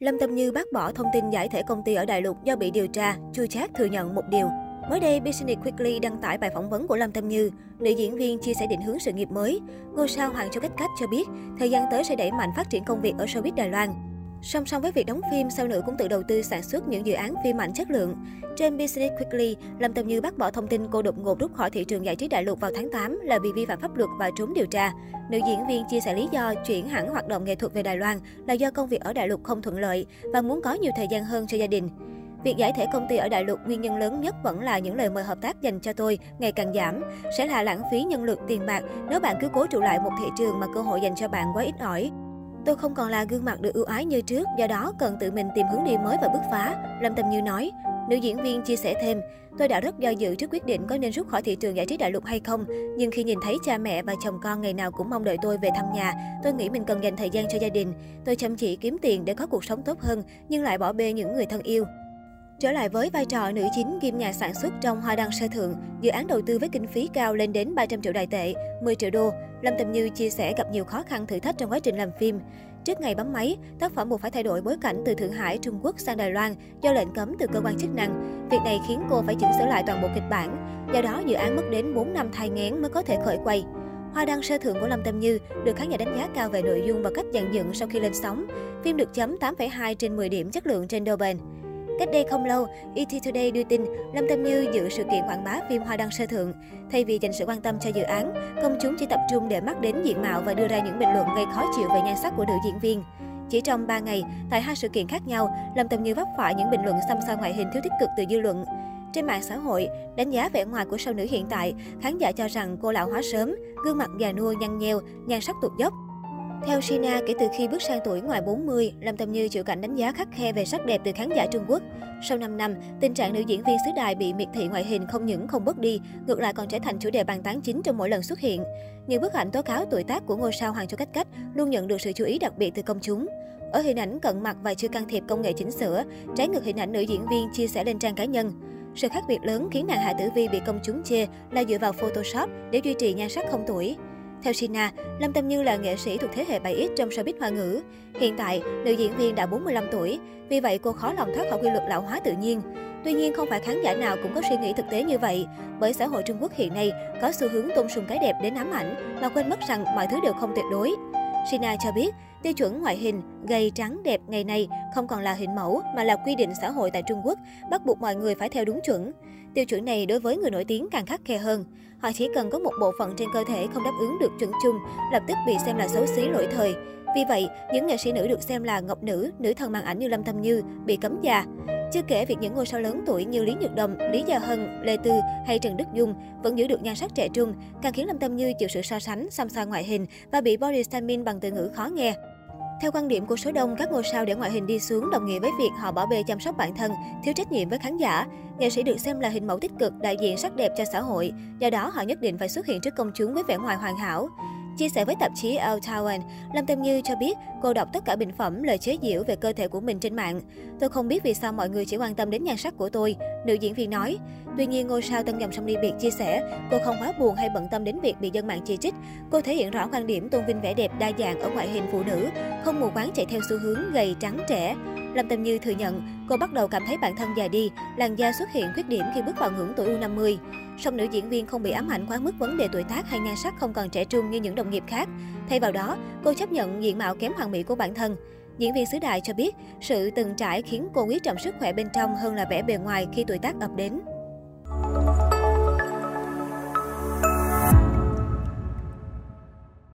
Lâm Tâm Như bác bỏ thông tin giải thể công ty ở Đại Lục do bị điều tra, Chu chát thừa nhận một điều. Mới đây, Business Weekly đăng tải bài phỏng vấn của Lâm Tâm Như. Nữ diễn viên chia sẻ định hướng sự nghiệp mới. Ngôi sao Hoàng Châu Cách Cách cho biết, thời gian tới sẽ đẩy mạnh phát triển công việc ở showbiz Đài Loan. Song song với việc đóng phim, sao nữ cũng tự đầu tư sản xuất những dự án phim mạnh chất lượng. Trên Business Weekly, Lâm Tâm Như bác bỏ thông tin cô đột ngột rút khỏi thị trường giải trí đại lục vào tháng 8 là vì vi phạm pháp luật và trốn điều tra. Nữ diễn viên chia sẻ lý do chuyển hẳn hoạt động nghệ thuật về Đài Loan là do công việc ở đại lục không thuận lợi và muốn có nhiều thời gian hơn cho gia đình. Việc giải thể công ty ở đại lục nguyên nhân lớn nhất vẫn là những lời mời hợp tác dành cho tôi ngày càng giảm, sẽ là lãng phí nhân lực tiền bạc nếu bạn cứ cố trụ lại một thị trường mà cơ hội dành cho bạn quá ít ỏi. Tôi không còn là gương mặt được ưu ái như trước, do đó cần tự mình tìm hướng đi mới và bứt phá, Lâm Tâm Như nói. Nữ diễn viên chia sẻ thêm, tôi đã rất do dự trước quyết định có nên rút khỏi thị trường giải trí đại lục hay không, nhưng khi nhìn thấy cha mẹ và chồng con ngày nào cũng mong đợi tôi về thăm nhà, tôi nghĩ mình cần dành thời gian cho gia đình. Tôi chăm chỉ kiếm tiền để có cuộc sống tốt hơn, nhưng lại bỏ bê những người thân yêu. Trở lại với vai trò nữ chính kim nhà sản xuất trong Hoa Đăng Sơ Thượng, dự án đầu tư với kinh phí cao lên đến 300 triệu đại tệ, 10 triệu đô, Lâm Tâm Như chia sẻ gặp nhiều khó khăn thử thách trong quá trình làm phim. Trước ngày bấm máy, tác phẩm buộc phải thay đổi bối cảnh từ Thượng Hải, Trung Quốc sang Đài Loan do lệnh cấm từ cơ quan chức năng. Việc này khiến cô phải chỉnh sửa lại toàn bộ kịch bản. Do đó, dự án mất đến 4 năm thai nghén mới có thể khởi quay. Hoa đăng sơ thượng của Lâm Tâm Như được khán giả đánh giá cao về nội dung và cách dàn dựng sau khi lên sóng. Phim được chấm 8,2 trên 10 điểm chất lượng trên Douban. Cách đây không lâu, ET Today đưa tin Lâm Tâm Như dự sự kiện quảng bá phim Hoa Đăng Sơ Thượng. Thay vì dành sự quan tâm cho dự án, công chúng chỉ tập trung để mắt đến diện mạo và đưa ra những bình luận gây khó chịu về nhan sắc của nữ diễn viên. Chỉ trong 3 ngày, tại hai sự kiện khác nhau, Lâm Tâm Như vấp phải những bình luận xăm soi ngoại hình thiếu tích cực từ dư luận. Trên mạng xã hội, đánh giá vẻ ngoài của sao nữ hiện tại, khán giả cho rằng cô lão hóa sớm, gương mặt già nua nhăn nheo, nhan sắc tụt dốc. Theo Sina, kể từ khi bước sang tuổi ngoài 40, Lâm Tâm Như chịu cảnh đánh giá khắc khe về sắc đẹp từ khán giả Trung Quốc. Sau 5 năm, tình trạng nữ diễn viên xứ đài bị miệt thị ngoại hình không những không bớt đi, ngược lại còn trở thành chủ đề bàn tán chính trong mỗi lần xuất hiện. Những bức ảnh tố cáo tuổi tác của ngôi sao Hoàng Châu Cách Cách luôn nhận được sự chú ý đặc biệt từ công chúng. Ở hình ảnh cận mặt và chưa can thiệp công nghệ chỉnh sửa, trái ngược hình ảnh nữ diễn viên chia sẻ lên trang cá nhân. Sự khác biệt lớn khiến nàng Hạ Tử Vi bị công chúng chê là dựa vào Photoshop để duy trì nhan sắc không tuổi. Theo Sina, Lâm Tâm Như là nghệ sĩ thuộc thế hệ 7X trong showbiz hoa ngữ. Hiện tại, nữ diễn viên đã 45 tuổi, vì vậy cô khó lòng thoát khỏi quy luật lão hóa tự nhiên. Tuy nhiên, không phải khán giả nào cũng có suy nghĩ thực tế như vậy, bởi xã hội Trung Quốc hiện nay có xu hướng tôn sùng cái đẹp đến ám ảnh, mà quên mất rằng mọi thứ đều không tuyệt đối. Sina cho biết, tiêu chuẩn ngoại hình, gầy trắng đẹp ngày nay không còn là hình mẫu mà là quy định xã hội tại Trung Quốc, bắt buộc mọi người phải theo đúng chuẩn. Tiêu chuẩn này đối với người nổi tiếng càng khắc khe hơn. Họ chỉ cần có một bộ phận trên cơ thể không đáp ứng được chuẩn chung, lập tức bị xem là xấu xí lỗi thời. Vì vậy, những nghệ sĩ nữ được xem là ngọc nữ, nữ thần màn ảnh như Lâm Tâm Như bị cấm già. Chưa kể việc những ngôi sao lớn tuổi như Lý Nhược Đồng, Lý Gia Hân, Lê Tư hay Trần Đức Dung vẫn giữ được nhan sắc trẻ trung, càng khiến Lâm Tâm Như chịu sự so sánh, xăm soi ngoại hình và bị body shaming bằng từ ngữ khó nghe. Theo quan điểm của số đông, các ngôi sao để ngoại hình đi xuống đồng nghĩa với việc họ bỏ bê chăm sóc bản thân, thiếu trách nhiệm với khán giả. Nghệ sĩ được xem là hình mẫu tích cực, đại diện sắc đẹp cho xã hội, do đó họ nhất định phải xuất hiện trước công chúng với vẻ ngoài hoàn hảo. Chia sẻ với tạp chí El Town, Lâm Tâm Như cho biết cô đọc tất cả bình phẩm lời chế giễu về cơ thể của mình trên mạng. Tôi không biết vì sao mọi người chỉ quan tâm đến nhan sắc của tôi, nữ diễn viên nói. Tuy nhiên, ngôi sao tân dòng sông đi biệt chia sẻ cô không quá buồn hay bận tâm đến việc bị dân mạng chỉ trích. Cô thể hiện rõ quan điểm tôn vinh vẻ đẹp đa dạng ở ngoại hình phụ nữ, không mù quáng chạy theo xu hướng gầy trắng trẻ. Lâm Tâm Như thừa nhận cô bắt đầu cảm thấy bản thân già đi, làn da xuất hiện khuyết điểm khi bước vào ngưỡng tuổi U50. Song nữ diễn viên không bị ám ảnh quá mức vấn đề tuổi tác hay nhan sắc không còn trẻ trung như những đồng nghiệp khác. Thay vào đó, cô chấp nhận diện mạo kém hoàn mỹ của bản thân. Diễn viên xứ Đại cho biết, sự từng trải khiến cô quý trọng sức khỏe bên trong hơn là vẻ bề ngoài khi tuổi tác ập đến.